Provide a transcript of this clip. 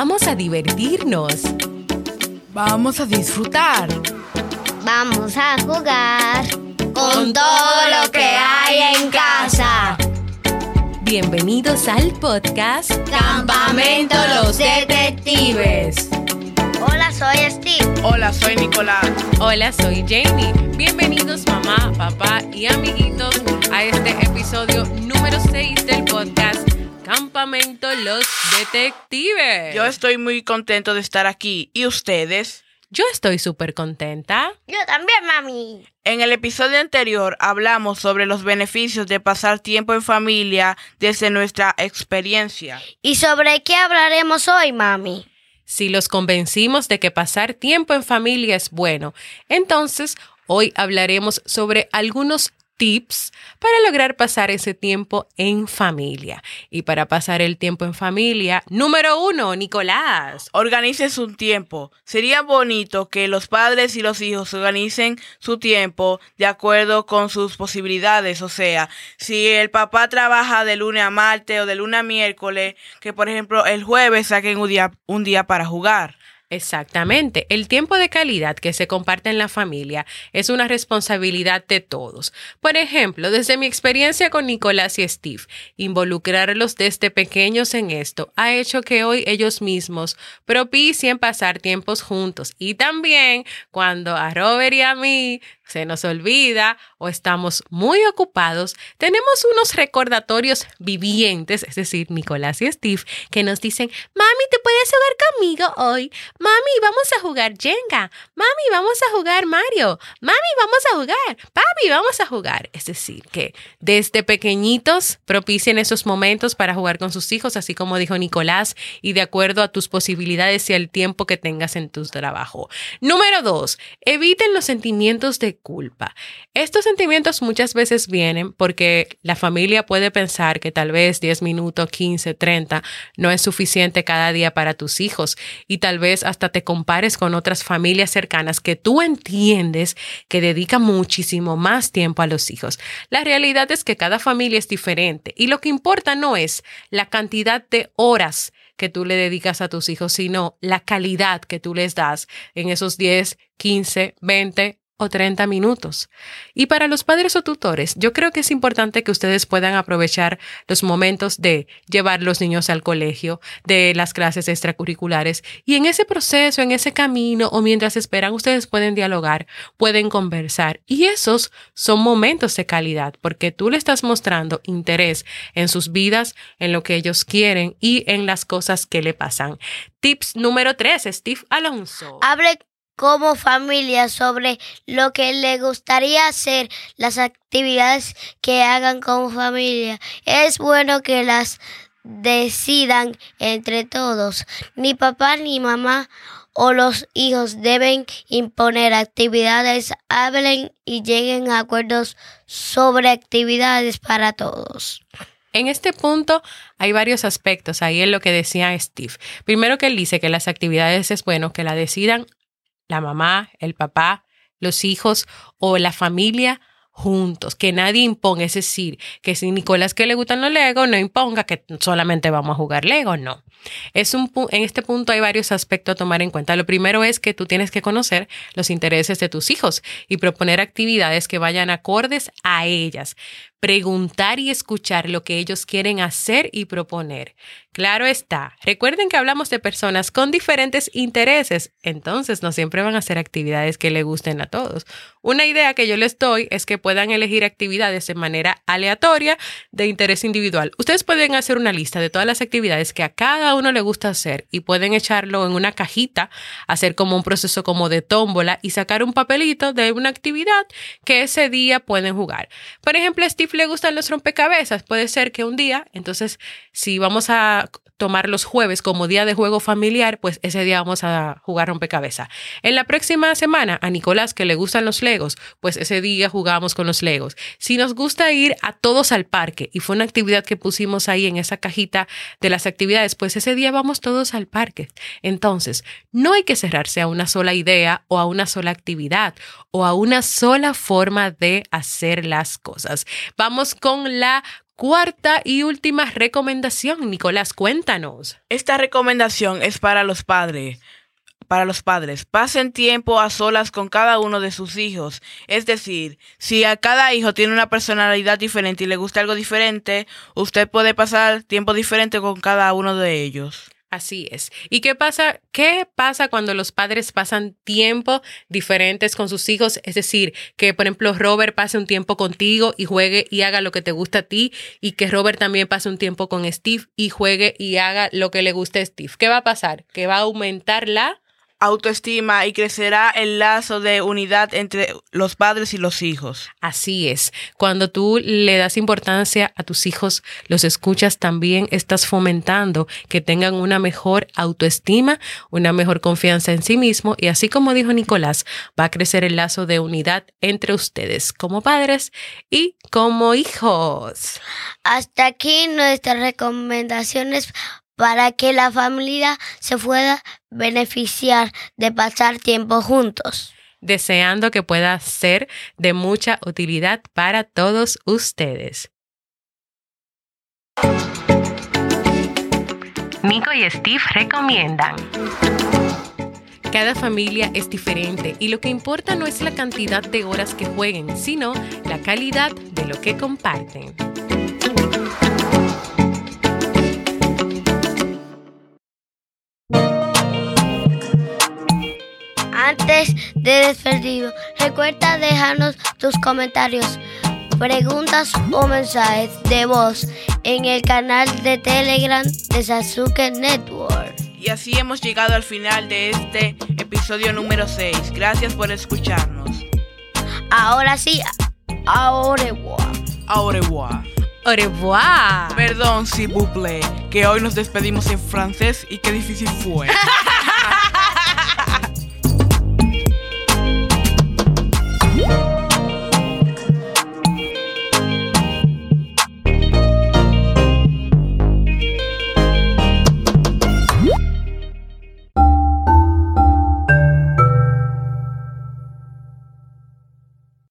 Vamos a divertirnos. Vamos a disfrutar. Vamos a jugar con todo lo que hay en casa. Bienvenidos al podcast Campamento Los Detectives. Hola, soy Steve. Hola, soy Nicolás. Hola, soy Jamie. Bienvenidos mamá, papá y amiguitos a este episodio número 6 del podcast Campamento Los Detectives. Yo estoy muy contento de estar aquí. ¿Y ustedes? Yo estoy súper contenta. Yo también, mami. En el episodio anterior hablamos sobre los beneficios de pasar tiempo en familia desde nuestra experiencia. ¿Y sobre qué hablaremos hoy, mami? Si los convencimos de que pasar tiempo en familia es bueno, entonces hoy hablaremos sobre algunos tips para lograr pasar ese tiempo en familia. Y para pasar el tiempo en familia, número uno, Nicolás. Organice un tiempo. Sería bonito que los padres y los hijos organicen su tiempo de acuerdo con sus posibilidades. O sea, si el papá trabaja de lunes a martes o de lunes a miércoles, que por ejemplo el jueves saquen un día, un día para jugar. Exactamente. El tiempo de calidad que se comparte en la familia es una responsabilidad de todos. Por ejemplo, desde mi experiencia con Nicolás y Steve, involucrarlos desde pequeños en esto ha hecho que hoy ellos mismos propicien pasar tiempos juntos. Y también cuando a Robert y a mí se nos olvida o estamos muy ocupados, tenemos unos recordatorios vivientes, es decir, Nicolás y Steve, que nos dicen, mami, ¿te puedes jugar conmigo hoy? Mami, vamos a jugar Jenga. Mami, vamos a jugar Mario. Mami, vamos a jugar. Papi, vamos a jugar. Es decir, que desde pequeñitos propicien esos momentos para jugar con sus hijos, así como dijo Nicolás, y de acuerdo a tus posibilidades y el tiempo que tengas en tu trabajo. Número dos, eviten los sentimientos de culpa. Estos sentimientos muchas veces vienen porque la familia puede pensar que tal vez 10 minutos, 15, 30 no es suficiente cada día para tus hijos y tal vez hasta te compares con otras familias cercanas que tú entiendes que dedican muchísimo más tiempo a los hijos. La realidad es que cada familia es diferente y lo que importa no es la cantidad de horas que tú le dedicas a tus hijos, sino la calidad que tú les das en esos 10, 15, 20 o 30 minutos. Y para los padres o tutores, yo creo que es importante que ustedes puedan aprovechar los momentos de llevar los niños al colegio, de las clases extracurriculares, y en ese proceso, en ese camino o mientras esperan, ustedes pueden dialogar, pueden conversar. Y esos son momentos de calidad, porque tú le estás mostrando interés en sus vidas, en lo que ellos quieren y en las cosas que le pasan. Tips número 3, Steve Alonso. Hable como familia sobre lo que le gustaría hacer, las actividades que hagan como familia. Es bueno que las decidan entre todos. Ni papá ni mamá o los hijos deben imponer actividades, hablen y lleguen a acuerdos sobre actividades para todos. En este punto hay varios aspectos ahí en lo que decía Steve. Primero que él dice que las actividades es bueno que la decidan la mamá, el papá, los hijos o la familia juntos, que nadie imponga, es decir, que si Nicolás que le gustan los Legos, no imponga que solamente vamos a jugar Lego, no. Es un, en este punto hay varios aspectos a tomar en cuenta. Lo primero es que tú tienes que conocer los intereses de tus hijos y proponer actividades que vayan acordes a ellas preguntar y escuchar lo que ellos quieren hacer y proponer. Claro está, recuerden que hablamos de personas con diferentes intereses, entonces no siempre van a hacer actividades que le gusten a todos. Una idea que yo les doy es que puedan elegir actividades de manera aleatoria de interés individual. Ustedes pueden hacer una lista de todas las actividades que a cada uno le gusta hacer y pueden echarlo en una cajita, hacer como un proceso como de tómbola y sacar un papelito de una actividad que ese día pueden jugar. Por ejemplo, Steve le gustan los rompecabezas, puede ser que un día, entonces, si vamos a tomar los jueves como día de juego familiar, pues ese día vamos a jugar rompecabezas. En la próxima semana, a Nicolás que le gustan los legos, pues ese día jugamos con los legos. Si nos gusta ir a todos al parque y fue una actividad que pusimos ahí en esa cajita de las actividades, pues ese día vamos todos al parque. Entonces, no hay que cerrarse a una sola idea o a una sola actividad o a una sola forma de hacer las cosas. Vamos con la Cuarta y última recomendación, Nicolás, cuéntanos. Esta recomendación es para los padres. Para los padres, pasen tiempo a solas con cada uno de sus hijos. Es decir, si a cada hijo tiene una personalidad diferente y le gusta algo diferente, usted puede pasar tiempo diferente con cada uno de ellos. Así es. ¿Y qué pasa? ¿Qué pasa cuando los padres pasan tiempo diferentes con sus hijos? Es decir, que por ejemplo Robert pase un tiempo contigo y juegue y haga lo que te gusta a ti y que Robert también pase un tiempo con Steve y juegue y haga lo que le guste a Steve. ¿Qué va a pasar? Que va a aumentar la autoestima y crecerá el lazo de unidad entre los padres y los hijos. Así es. Cuando tú le das importancia a tus hijos, los escuchas, también estás fomentando que tengan una mejor autoestima, una mejor confianza en sí mismo y así como dijo Nicolás, va a crecer el lazo de unidad entre ustedes como padres y como hijos. Hasta aquí nuestras recomendaciones para que la familia se pueda beneficiar de pasar tiempo juntos. Deseando que pueda ser de mucha utilidad para todos ustedes. Nico y Steve recomiendan. Cada familia es diferente y lo que importa no es la cantidad de horas que jueguen, sino la calidad de lo que comparten. De despedirnos, recuerda dejarnos tus comentarios, preguntas o mensajes de voz en el canal de Telegram de Sasuke Network. Y así hemos llegado al final de este episodio número 6. Gracias por escucharnos. Ahora sí, au revoir. Au revoir. Au revoir. Perdón, si vous plaît, que hoy nos despedimos en francés y qué difícil fue.